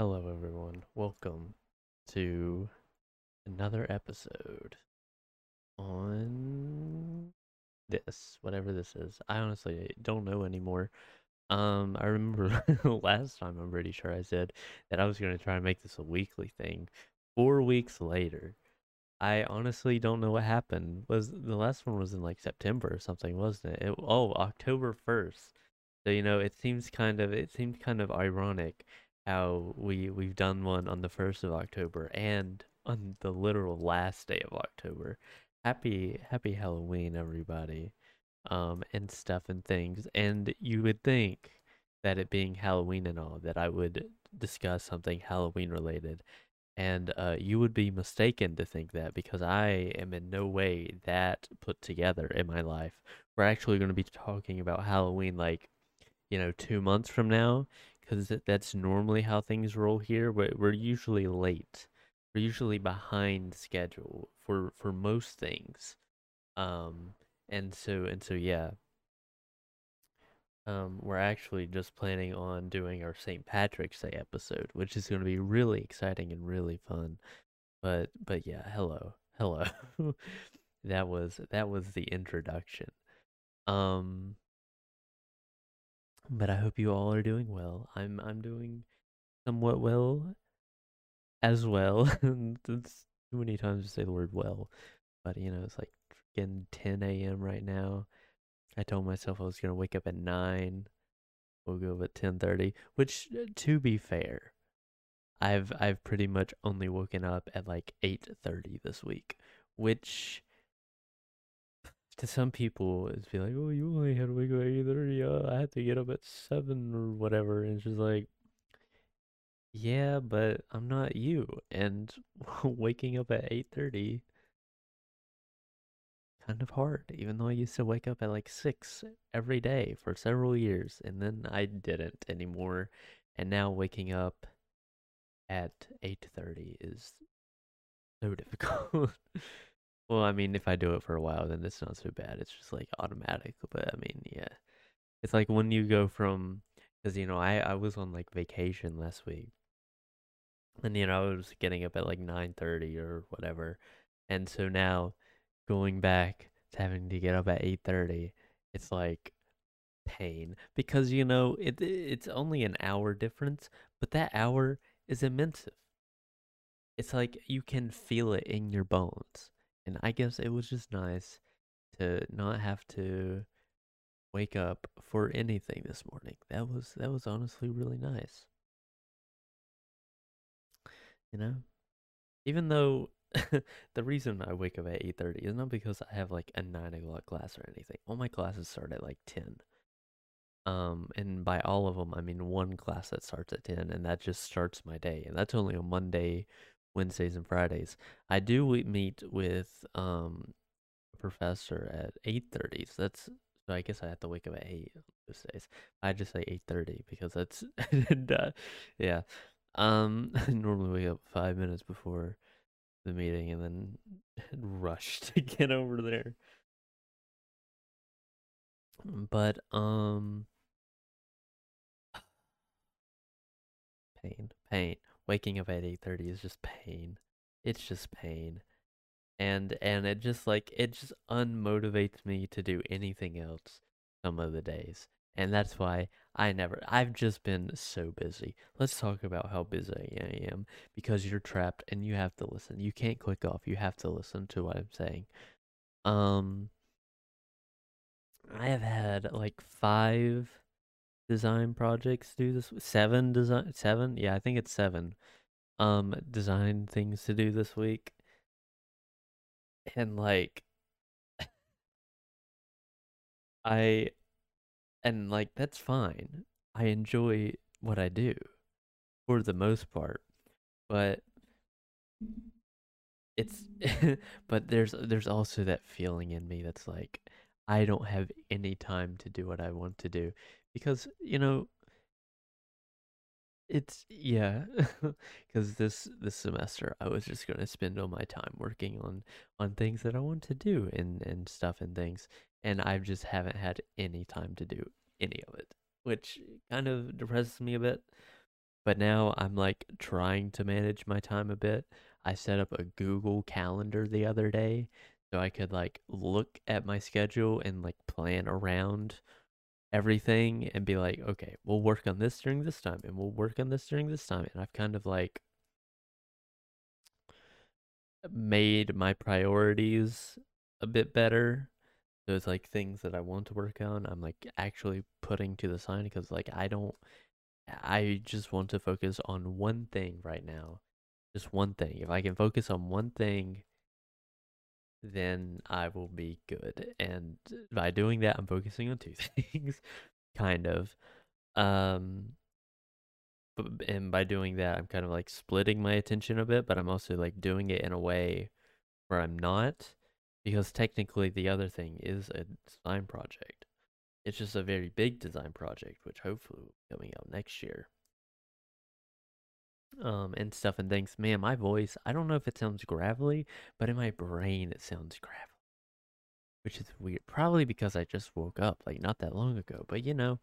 Hello, everyone. Welcome to another episode on this, whatever this is. I honestly don't know anymore. Um, I remember last time, I'm pretty sure I said that I was going to try and make this a weekly thing. Four weeks later, I honestly don't know what happened. Was the last one was in like September or something, wasn't it? it oh, October 1st. So, you know, it seems kind of it seems kind of ironic how we we've done one on the 1st of October and on the literal last day of October. Happy happy Halloween everybody. Um and stuff and things. And you would think that it being Halloween and all that I would discuss something Halloween related. And uh, you would be mistaken to think that because I am in no way that put together in my life. We're actually going to be talking about Halloween like you know, two months from now, because that's normally how things roll here. But we're usually late. We're usually behind schedule for for most things. Um, and so and so yeah. Um, we're actually just planning on doing our St. Patrick's Day episode, which is going to be really exciting and really fun. But but yeah, hello, hello. that was that was the introduction. Um, but I hope you all are doing well. I'm I'm doing somewhat well as well. it's too many times to say the word well, but you know it's like freaking 10 a.m. right now. I told myself I was gonna wake up at nine. We'll go at 10:30, which uh, to be fair, I've I've pretty much only woken up at like 8:30 this week, which to some people it's be like, oh, you only had to wake up at eight thirty. Uh, I had to get up at seven or whatever, and just like, yeah, but I'm not you, and waking up at eight thirty kind of hard. Even though I used to wake up at like six every day for several years, and then I didn't anymore, and now waking up at eight thirty is so difficult. Well, I mean, if I do it for a while, then it's not so bad. It's just like automatic. But I mean, yeah, it's like when you go from, because you know, I I was on like vacation last week, and you know, I was getting up at like nine thirty or whatever, and so now going back to having to get up at eight thirty, it's like pain because you know it it's only an hour difference, but that hour is immense. It's like you can feel it in your bones and I guess it was just nice to not have to wake up for anything this morning. That was that was honestly really nice. You know? Even though the reason I wake up at 8.30 is not because I have like a 9 o'clock class or anything. All my classes start at like 10. Um, and by all of them, I mean one class that starts at 10, and that just starts my day. And that's only on Monday, Wednesdays and Fridays. I do meet with um a professor at eight thirty. So that's so I guess I have to wake up at eight those days. I just say eight thirty because that's and, uh, yeah. Um, I normally wake up five minutes before the meeting and then rush to get over there. But um, pain, pain waking up at 8:30 is just pain. It's just pain. And and it just like it just unmotivates me to do anything else some of the days. And that's why I never I've just been so busy. Let's talk about how busy I am because you're trapped and you have to listen. You can't click off. You have to listen to what I'm saying. Um I have had like 5 design projects do this seven design seven? Yeah i think it's seven um design things to do this week. And like i and like that's fine. I enjoy what i do for the most part but it's but there's there's also that feeling in me that's like i don't have any time to do what i want to do because you know it's yeah because this this semester i was just going to spend all my time working on on things that i want to do and and stuff and things and i just haven't had any time to do any of it which kind of depresses me a bit But now I'm like trying to manage my time a bit. I set up a Google Calendar the other day so I could like look at my schedule and like plan around everything and be like, okay, we'll work on this during this time and we'll work on this during this time. And I've kind of like made my priorities a bit better. It's like things that I want to work on, I'm like actually putting to the side because like I don't, I just want to focus on one thing right now. Just one thing. If I can focus on one thing, then I will be good. And by doing that, I'm focusing on two things, kind of. Um, and by doing that, I'm kind of like splitting my attention a bit, but I'm also like doing it in a way where I'm not, because technically the other thing is a design project. It's just a very big design project, which hopefully will be coming out next year um, and stuff and things. Man, my voice, I don't know if it sounds gravelly, but in my brain it sounds gravelly. Which is weird. Probably because I just woke up like not that long ago. But you know,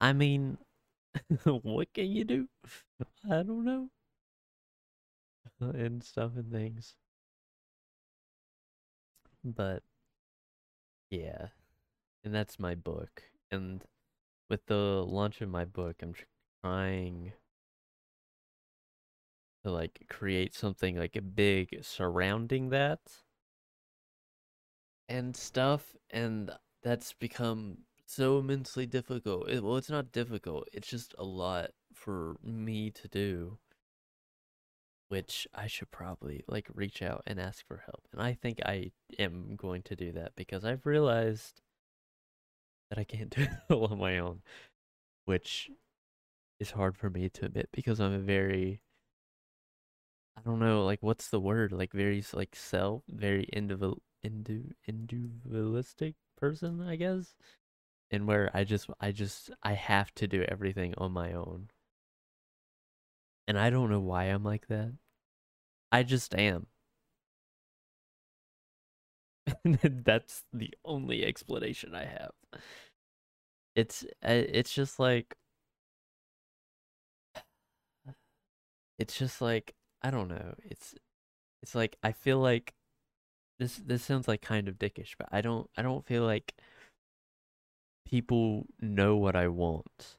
I mean, what can you do? I don't know. and stuff and things. But yeah. And that's my book. And with the launch of my book, I'm trying to like create something like a big surrounding that. And stuff and that's become so immensely difficult. It, well it's not difficult it's just a lot for me to do. Which i should probably like reach out and ask for help and i think i am going to do that because i've realized that i can't do it all on my own which is hard for me to admit because i'm a very I don't know, like what's the word? Like very like self, very individual, indu, individualistic person, I guess. And where I just, I just, I have to do everything on my own. And I don't know why I'm like that. I just am. That's the only explanation I have. It's, uh, it's just like, it's just like I don't know. It's it's like I feel like this this sounds like kind of dickish, but I don't I don't feel like people know what I want.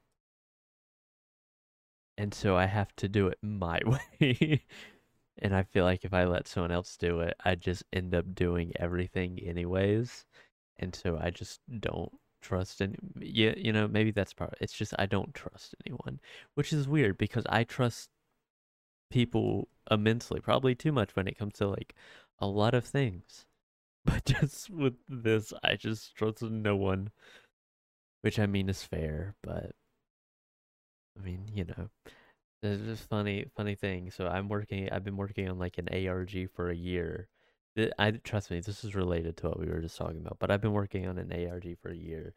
And so I have to do it my way. and I feel like if I let someone else do it, I just end up doing everything anyways. And so I just don't trust any yeah, you know, maybe that's part it's just I don't trust anyone, which is weird because I trust people uh, immensely, probably too much when it comes to like a lot of things. But just with this, I just trust no one, which I mean is fair, but I mean, you know, it's just funny, funny thing. So I'm working, I've been working on like an ARG for a year. I trust me, this is related to what we were just talking about, but I've been working on an ARG for a year.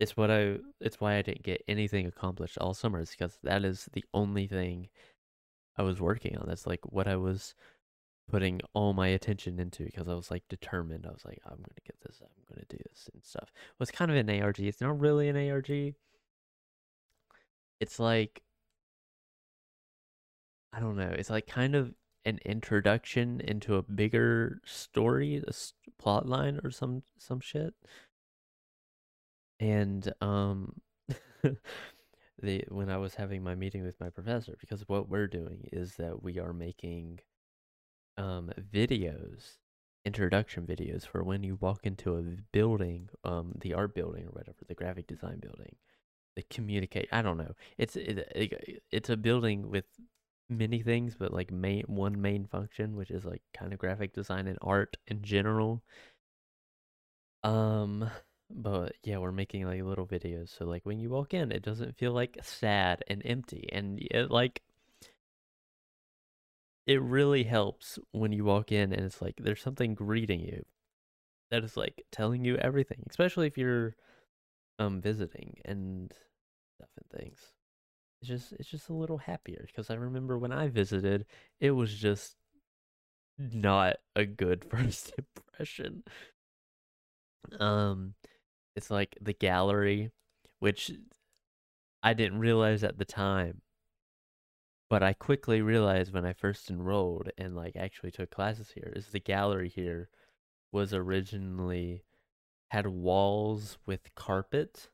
It's what I, it's why I didn't get anything accomplished all summer, is because that is the only thing I was working on. That's like what I was putting all my attention into because I was like determined. I was like, I'm gonna get this, I'm gonna do this and stuff. Well, it's kind of an ARG. It's not really an ARG. It's like I don't know. It's like kind of an introduction into a bigger story, a plot line or some some shit. And um the when I was having my meeting with my professor because what we're doing is that we are making um videos introduction videos for when you walk into a building um the art building or whatever the graphic design building the communicate I don't know. It's it, it, it's a building with many things but like main one main function which is like kind of graphic design and art in general. Um but yeah, we're making like little videos. So like when you walk in, it doesn't feel like sad and empty. And it like it really helps when you walk in and it's like there's something greeting you that is like telling you everything, especially if you're um visiting and stuff and things. It's just it's just a little happier because I remember when I visited, it was just not a good first impression. Um it's like the gallery, which I didn't realize at the time But I quickly realized when I first enrolled and like actually took classes here is the gallery here was originally had walls with carpet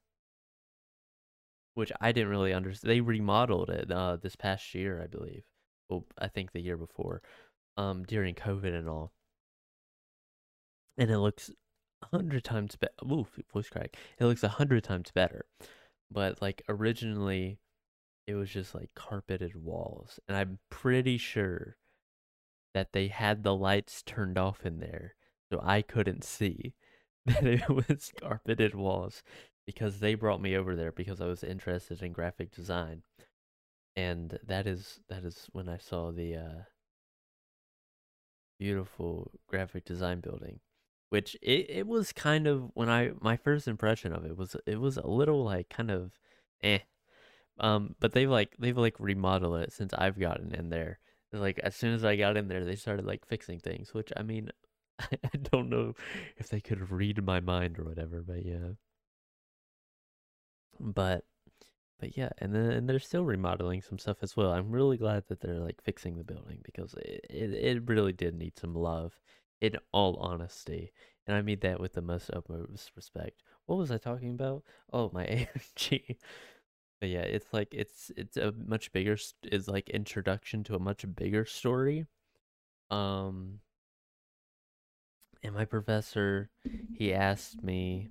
which I didn't really understand. They remodeled it uh, this past year, I believe. Well, I think the year before, um, during COVID and all. And it looks hundred times better. Ooh, voice crack. It looks a hundred times better. But like originally, it was just like carpeted walls, and I'm pretty sure that they had the lights turned off in there, so I couldn't see that it was carpeted walls because they brought me over there because I was interested in graphic design. And that is that is when I saw the uh, beautiful graphic design building, which it, it was kind of when I my first impression of it was it was a little like kind of eh. Um, but they've like they've like remodeled it since I've gotten in there. Like as soon as I got in there, they started like fixing things, which I mean, I don't know if they could read my mind or whatever, but yeah. But but yeah, and then and they're still remodeling some stuff as well. I'm really glad that they're like fixing the building because it it, it really did need some love, in all honesty. And I mean that with the most utmost respect. What was I talking about? Oh, my ARG. But yeah, it's like it's it's a much bigger is like introduction to a much bigger story. Um and my professor he asked me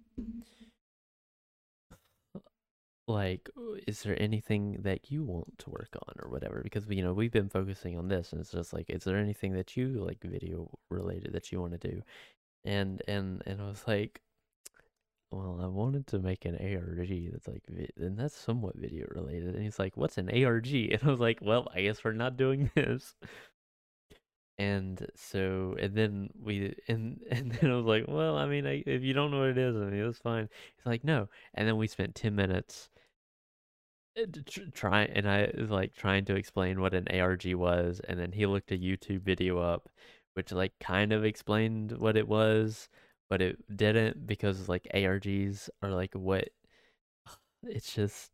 like oh, is there anything that you want to work on or whatever? Because you know we've been focusing on this and it's just like is there anything that you like video related that you want to do? And and and i was like well i wanted to make an arg that's like and that's somewhat video related. And he's like what's an arg and i was like well i guess we're not doing this. And so and then we and and then I was like, well, I mean, I, if you don't know what it is, I mean, it's fine. He's like, no. And then we spent ten minutes Eh, trying, and I was like trying to explain what an ARG was, and then he looked a YouTube video up, which like kind of explained what it was, but it didn't because like ARGs are like what. It's just,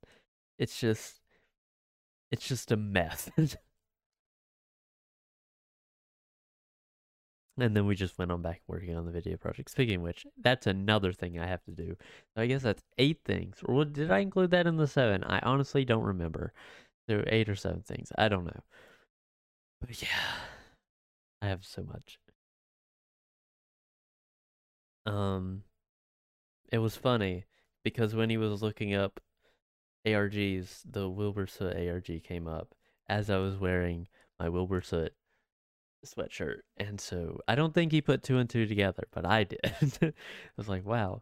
it's just, it's just a mess. And then we just went on back working on the video project. Speaking of which, that's another thing I have to do. So I guess that's eight things. Or did I include that in the seven? I honestly don't remember. There were eight or seven things. I don't know. But yeah, I have so much. Um, it was funny because when he was looking up ARGs, the Wilbur Soot ARG came up as I was wearing my Wilbur Soot sweatshirt. And so I don't think he put two and two together, but I did. I was like, wow.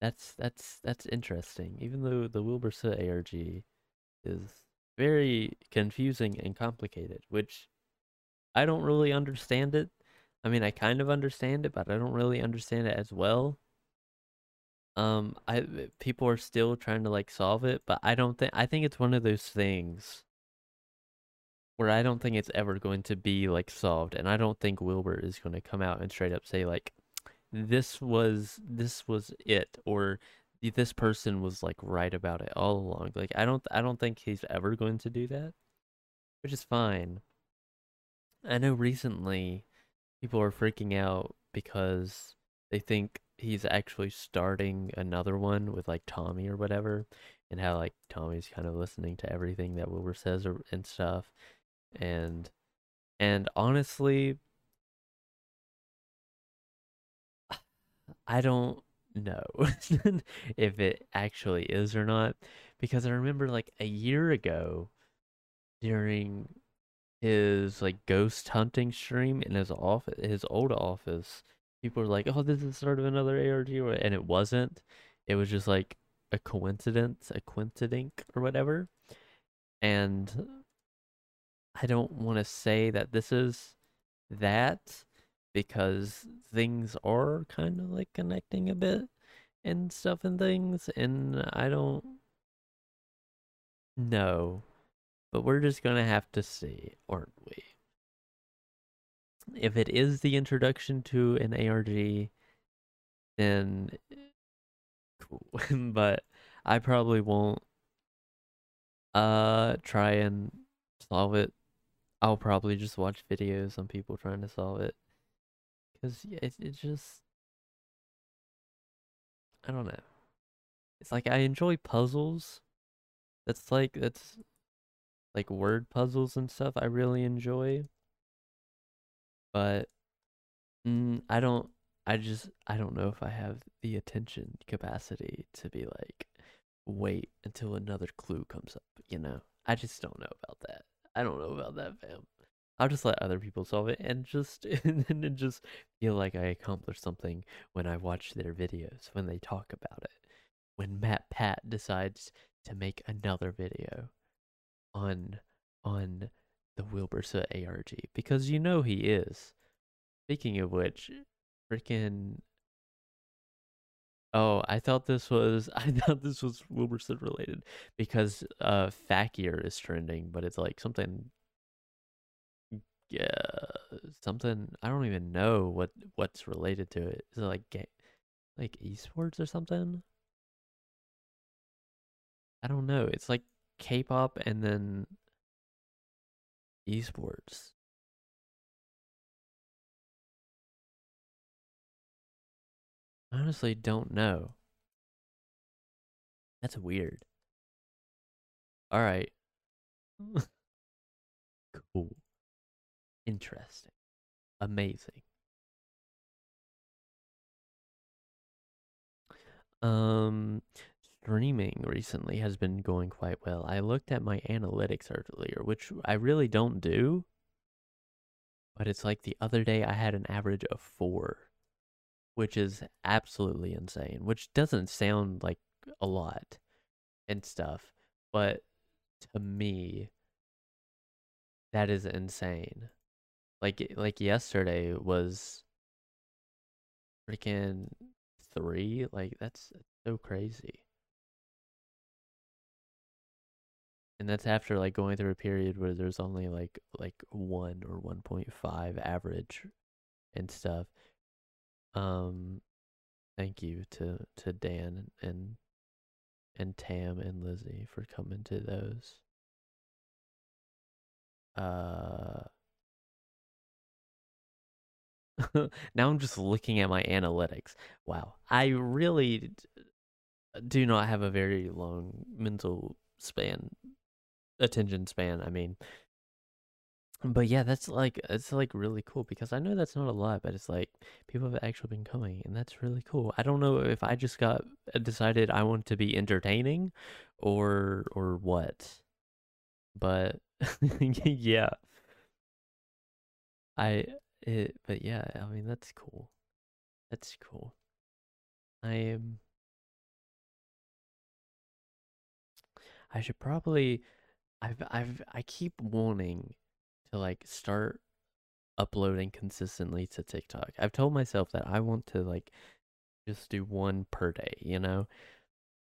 That's that's that's interesting. Even though the Wilbur Soot ARG is very confusing and complicated, which I don't really understand it. I mean, I kind of understand it, but I don't really understand it as well. Um, I people are still trying to like solve it, but I don't think I think it's one of those things where I don't think it's ever going to be like solved, and I don't think Wilbur is going to come out and straight up say like, "This was this was it," or "This person was like right about it all along." Like I don't I don't think he's ever going to do that, which is fine. I know recently people are freaking out because they think he's actually starting another one with like Tommy or whatever, and how like Tommy's kind of listening to everything that Wilbur says or, and stuff and and honestly I don't know if it actually is or not because I remember like a year ago during his like ghost hunting stream in his office his old office people were like oh this is sort of another ARG and it wasn't. It was just like a coincidence a coincidence or whatever. And I don't want to say that this is that because things are kind of like connecting a bit and stuff and things and I don't know but we're just going to have to see aren't we if it is the introduction to an ARG then cool but I probably won't Uh, try and solve it. I'll probably just watch videos on people trying to solve it. Cause yeah, it it just I don't know. It's like I enjoy puzzles. That's like that's like word puzzles and stuff. I really enjoy. But mm, I don't. I just I don't know if I have the attention capacity to be like wait until another clue comes up. You know, I just don't know about that. I don't know about that, fam. I'll just let other people solve it and just and then just feel like I accomplished something when I watch their videos when they talk about it. When MatPat decides to make another video on on the Wilbur Soot ARG because you know he is. Speaking of which, freaking Oh, I thought this was I thought this was Wilbur Soot related because uh Faker is trending, but it's like something yeah, something I don't even know what what's related to it. Is it like ga- like esports or something? I don't know. It's like K-pop and then esports. Honestly don't know. That's weird. All right. cool. Interesting. Amazing. Um, streaming recently has been going quite well. I looked at my analytics earlier, which I really don't do. But it's like the other day I had an average of four, which is absolutely insane, which doesn't sound like a lot and stuff. But to me, that is insane. Like eh, like yesterday was freaking three. Like that's so crazy. And that's after like going through a period where there's only like like one or one point five average and stuff. Um thank you to to Dan and and Tam and Lizzie for coming to those. Uh now I'm just looking at my analytics. Wow. I really do not have a very long mental span, attention span. I mean, but yeah, that's like it's like really cool because I know that's not a lot, but it's like people have actually been coming, and that's really cool. I don't know if I just got uh, decided I want to be entertaining, or or what, but yeah, I it, but yeah, I mean that's cool. That's cool. I am. I should probably. I've I've I keep wanting to like start uploading consistently to TikTok. I've told myself that I want to like just do one per day, you know?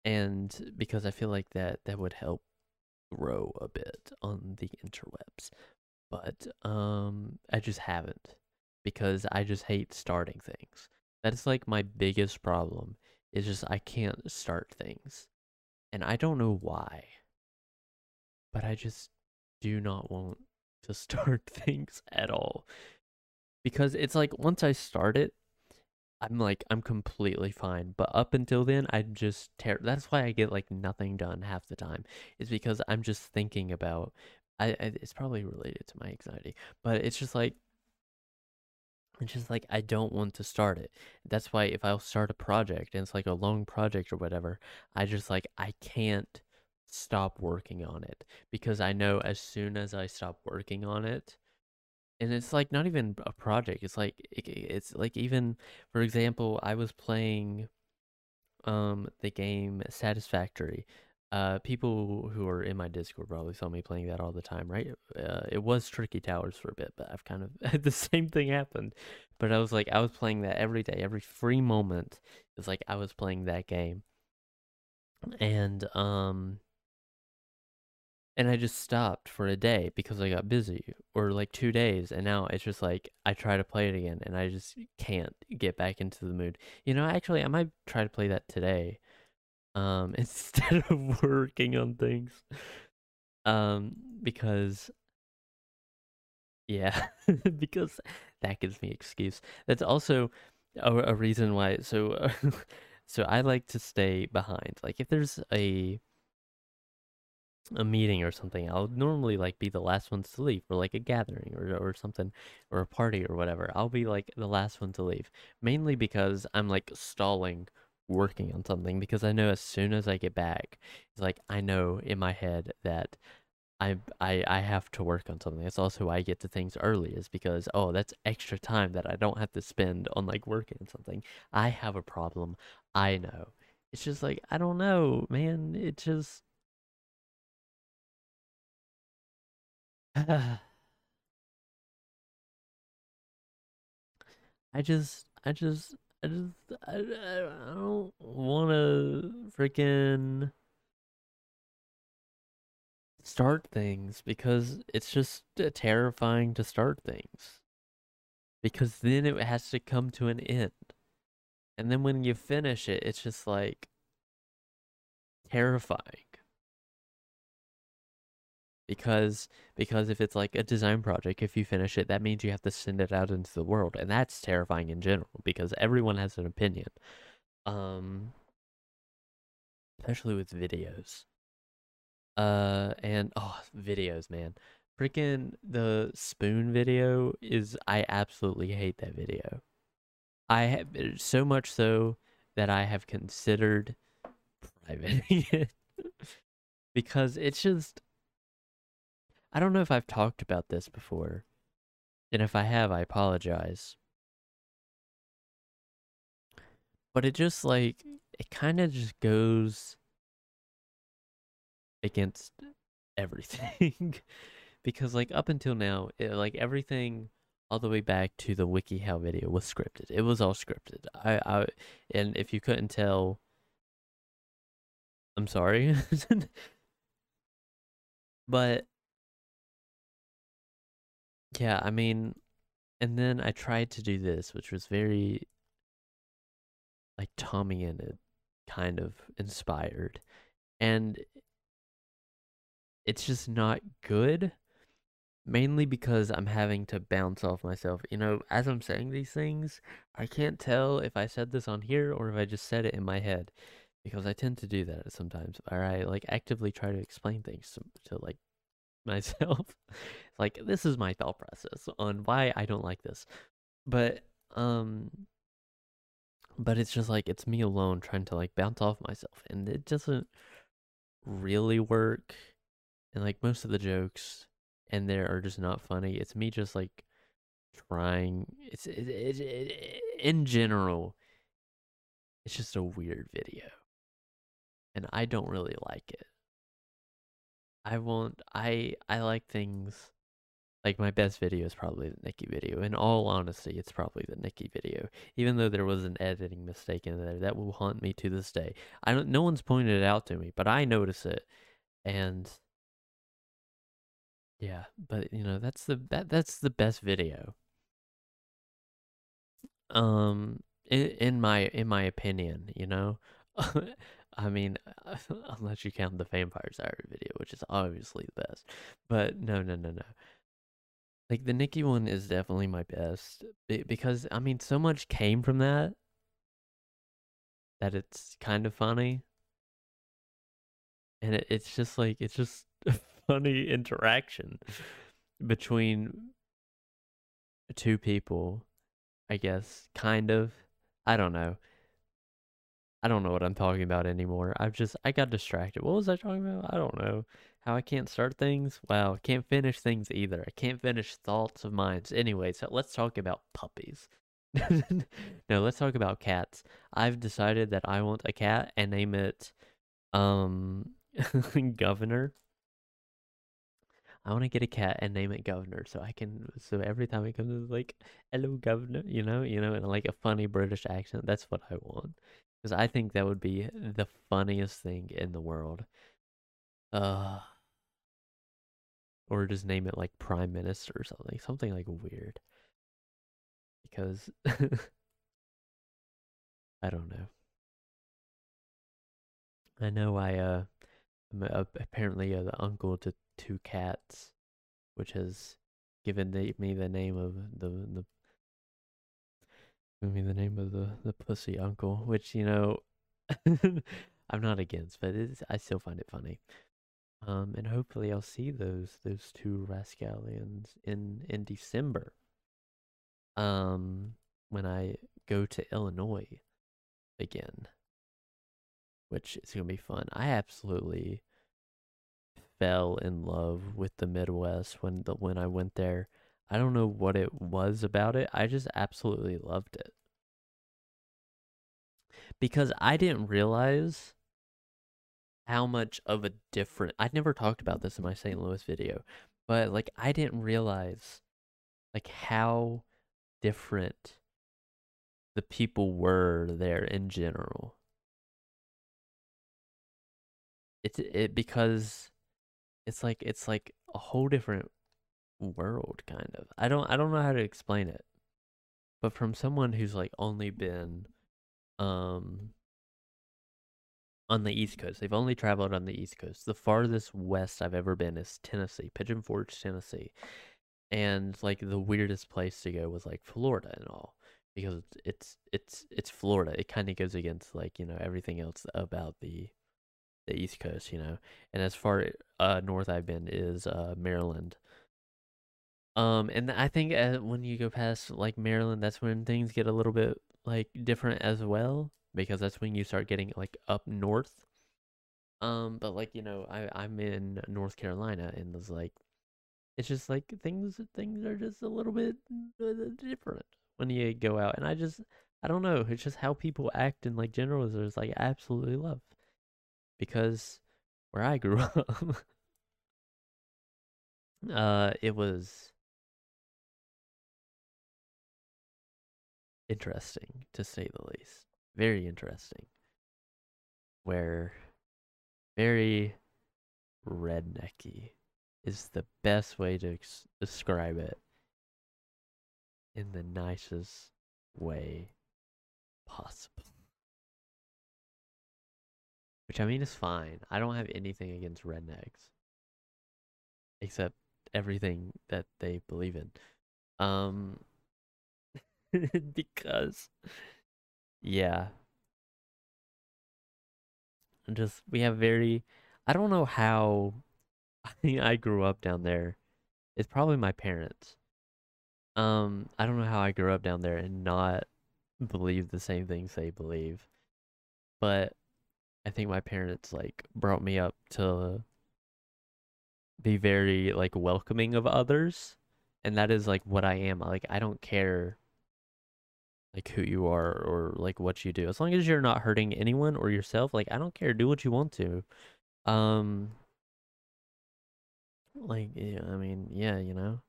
And because I feel like that that would help grow a bit on the interwebs. But um I just haven't because I just hate starting things. That's like my biggest problem is just I can't start things. And I don't know why. But I just do not want to start things at all. Because it's like once I start it, I'm like I'm completely fine. But up until then, I'm just ter- that's why I get like nothing done half the time. Is because I'm just thinking about I, I it's probably related to my anxiety, but it's just like it's just like I don't want to start it. That's why if I'll start a project and it's like a long project or whatever, I just like I can't stop working on it because I know as soon as I stop working on it, and it's like not even a project. It's like it's like even for example, I was playing um the game Satisfactory uh, people who are in my Discord probably saw me playing that all the time, right? Uh, it was Tricky Towers for a bit, but I've kind of the same thing happen. But I was like, I was playing that every day, every free moment. It's like I was playing that game, and um, and I just stopped for a day because I got busy, or like two days, and now it's just like I try to play it again, and I just can't get back into the mood. You know, actually, I might try to play that today um, instead of working on things. Um, because yeah, because that gives me excuse. That's also a, a reason why. So, so I like to stay behind. Like if there's a a meeting or something, I'll normally like be the last ones to leave, or like a gathering or or something, or a party or whatever. I'll be like the last one to leave, mainly because I'm like stalling working on something because I know as soon as I get back, it's like I know in my head that I I I have to work on something. That's also why I get to things early is because oh that's extra time that I don't have to spend on like working on something. I have a problem. I know. It's just like I don't know, man. It just I just, I just, I just, I, I don't want to freaking start things because it's just terrifying to start things. Because then it has to come to an end. And then when you finish it, it's just like terrifying because because if it's like a design project if you finish it that means you have to send it out into the world and that's terrifying in general because everyone has an opinion. Um especially with videos. Uh and oh videos man. Freaking the spoon video is i absolutely hate that video. I have so much so that i have considered privating it. Because it's just I don't know if I've talked about this before. And if I have, I apologize. But it just like, mm-hmm. it kind of just goes against everything. because like up until now, it, like everything all the way back to the WikiHow video was scripted. It was all scripted. I, I and if you couldn't tell, I'm sorry. but yeah, I mean, and then I tried to do this, which was very like Tommy and it kind of inspired. And it's just not good. Mainly because I'm having to bounce off myself. You know, as I'm saying these things, I can't tell if I said this on here or if I just said it in my head. Because I tend to do that sometimes. Or I like actively try to explain things to, to like myself. like this is my thought process on why I don't like this. But um but it's just like it's me alone trying to like bounce off myself and it doesn't really work. And like most of the jokes and there are just not funny. It's me just like trying it's it, it, it, in general it's just a weird video. And I don't really like it. I won't. I I like things. Like my best video is probably the Nikki video. In all honesty, it's probably the Nikki video. Even though there was an editing mistake in there, that will haunt me to this day. I don't. No one's pointed it out to me, but I notice it, and yeah. But you know, that's the that that's the best video. Um, in, in my in my opinion, you know. I mean, unless you count the Vampire Diary video, which is obviously the best. But no, no, no, no. Like the Nikki one is definitely my best because I mean, so much came from that that it's kind of funny, and it, it's just like it's just a funny interaction between two people. I guess, kind of. I don't know. I don't know what I'm talking about anymore. I've just I got distracted. What was I talking about? I don't know. How I can't start things? Wow, can't finish things either. I can't finish thoughts of mine. Anyway, so let's talk about puppies. no, let's talk about cats. I've decided that I want a cat and name it um Governor. I want to get a cat and name it Governor, so I can. So every time it comes, like, "Hello, Governor," you know, you know, in like a funny British accent. That's what I want. Because I think that would be the funniest thing in the world. Uh, or just name it like Prime Minister or something. Something like weird. Because I don't know. I know I uh I'm apparently uh, the uncle to two cats, which has given the, me the name of the the me the name of the the pussy uncle, which you know I'm not against, but I still find it funny. Um, and hopefully I'll see those those two rascallions in in December. Um, when I go to Illinois again, which is gonna be fun. I absolutely fell in love with the Midwest when the when I went there. I don't know what it was about it. I just absolutely loved it. Because I didn't realize how much of a different I'd never talked about this in my St. Louis video, but like I didn't realize like how different the people were there in general. It's it because it's like it's like a whole different world kind of. I don't I don't know how to explain it. But from someone who's like only been um on the East Coast. They've only traveled on the East Coast. The farthest west I've ever been is Tennessee, Pigeon Forge, Tennessee. And like the weirdest place to go was like Florida and all because it's it's it's, Florida. It kind of goes against like, you know, everything else about the the East Coast, you know. And as far uh north I've been is uh Maryland. Um and I think uh, when you go past like Maryland, that's when things get a little bit like different as well because that's when you start getting like up north. Um, but like you know, I I'm in North Carolina, and it's like, it's just like things things are just a little bit uh, different when you go out, and I just I don't know, it's just how people act in like general is like I absolutely love because where I grew up, uh, it was interesting to say the least very interesting. Where very rednecky is the best way to ex- describe it in the nicest way possible. Which I mean is fine. I don't have anything against rednecks. Except everything that they believe in. Um because yeah. Just we have very I don't know how I grew up down there. It's probably my parents. Um, I don't know how I grew up down there and not believe the same things they believe. But I think my parents like brought me up to be very like welcoming of others. And that is like what I am. Like I don't care like who you are or like what you do. As long as you're not hurting anyone or yourself, like I don't care. Do what you want to. Um like yeah, I mean, yeah, you know.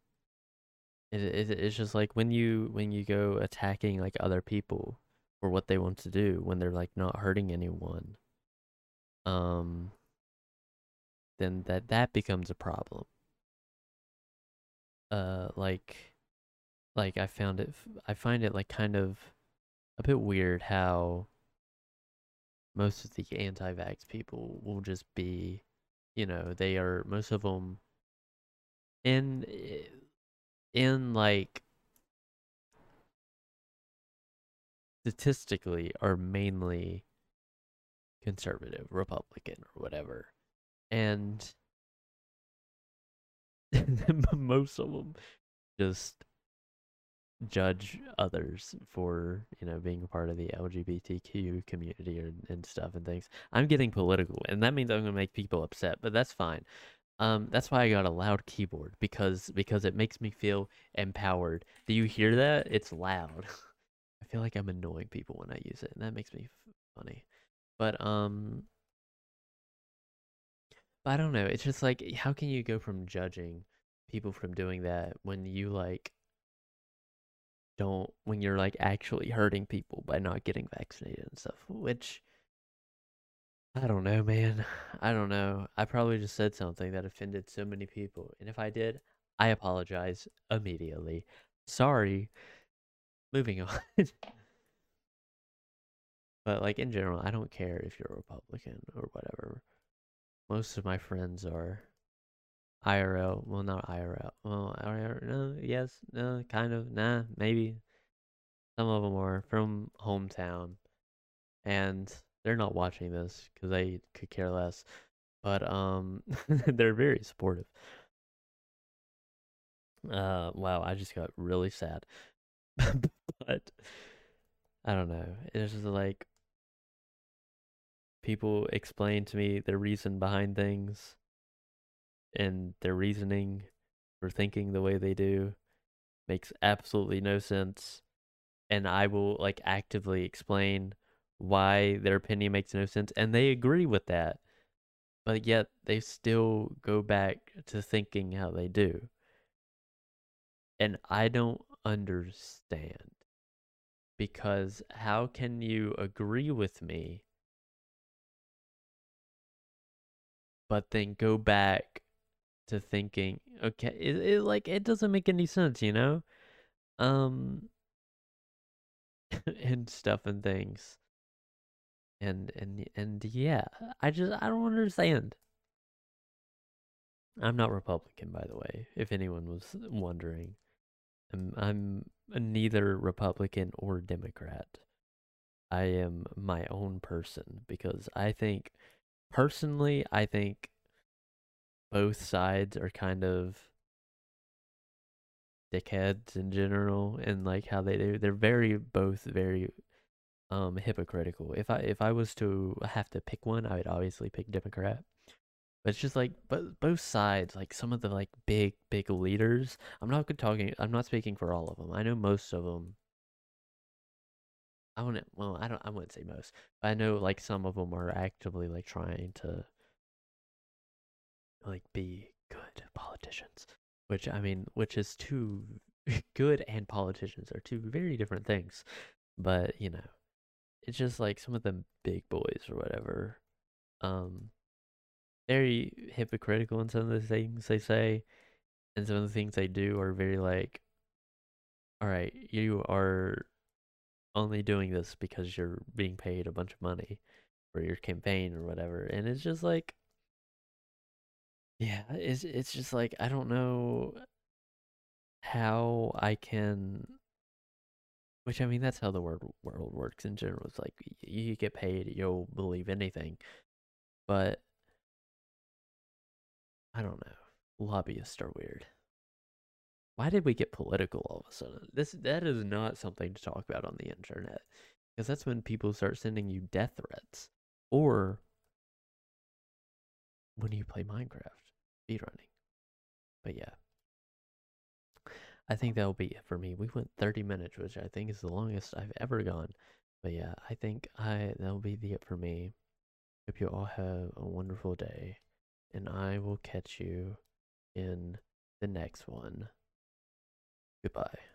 It, it it's just like when you when you go attacking like other people for what they want to do when they're like not hurting anyone. Um then that that becomes a problem. Uh like like I found it I find it like kind of a bit weird how most of the anti-vax people will just be you know they are most of them in in eh, like statistically are mainly conservative republican or whatever and most of them just judge others for you know being a part of the LGBTQ community or, and stuff and things. I'm getting political, and that means I'm gonna make people upset, but that's fine. Um, that's why I got a loud keyboard because because it makes me feel empowered. Do you hear that? It's loud. I feel like I'm annoying people when I use it, and that makes me funny. But um, but I don't know. It's just like how can you go from judging people from doing that when you like don't when you're like actually hurting people by not getting vaccinated and stuff which i don't know man. I don't know. I probably just said something that offended so many people and if i did i apologize immediately. Sorry. Moving on. But like in general i don't care if you're a republican or whatever. Most of my friends are IRL. Well, not IRL. Well, IRL. No, yes, no, kind of. Nah, maybe. Some of them are from hometown, and they're not watching this because they could care less. But um, they're very supportive. Uh, wow, I just got really sad. but I don't know. It's just like people explain to me the reason behind things and their reasoning for thinking the way they do makes absolutely no sense. And I will like actively explain why their opinion makes no sense. And they agree with that. But yet they still go back to thinking how they do. And I don't understand. Because how can you agree with me, but then go back to thinking, okay, it, it like it doesn't make any sense, you know? Um and stuff and things. And and and yeah, I just I don't understand. I'm not Republican, by the way, if anyone was wondering. I'm I'm neither Republican or Democrat. I am my own person because I think personally I think both sides are kind of dickheads in general and like how they do they're very both very um hypocritical. If i if i was to have to pick one i would obviously pick democrat. But it's just like but both sides like some of the like big big leaders i'm not good talking i'm not speaking for all of them i know most of them i wouldn't well i don't i wouldn't say most but i know like some of them are actively like trying to like be good politicians which i mean which is two good and politicians are two very different things. But you know it's just like some of the big boys or whatever. Um very hypocritical in some of the things they say and some of the things they do are very like all right you are only doing this because you're being paid a bunch of money for your campaign or whatever. And it's just like yeah, it's it's just like I don't know how I can which I mean that's how the word world works in general. It's like you get paid, you'll believe anything. But I don't know. Lobbyists are weird. Why did we get political all of a sudden? This that is not something to talk about on the internet. Because that's when people start sending you death threats. Or when you play Minecraft speedrunning. But yeah. I think that'll be it for me. We went 30 minutes, which I think is the longest I've ever gone. But yeah, I think I that'll be the it for me. Hope you all have a wonderful day. And I will catch you in the next one. Goodbye.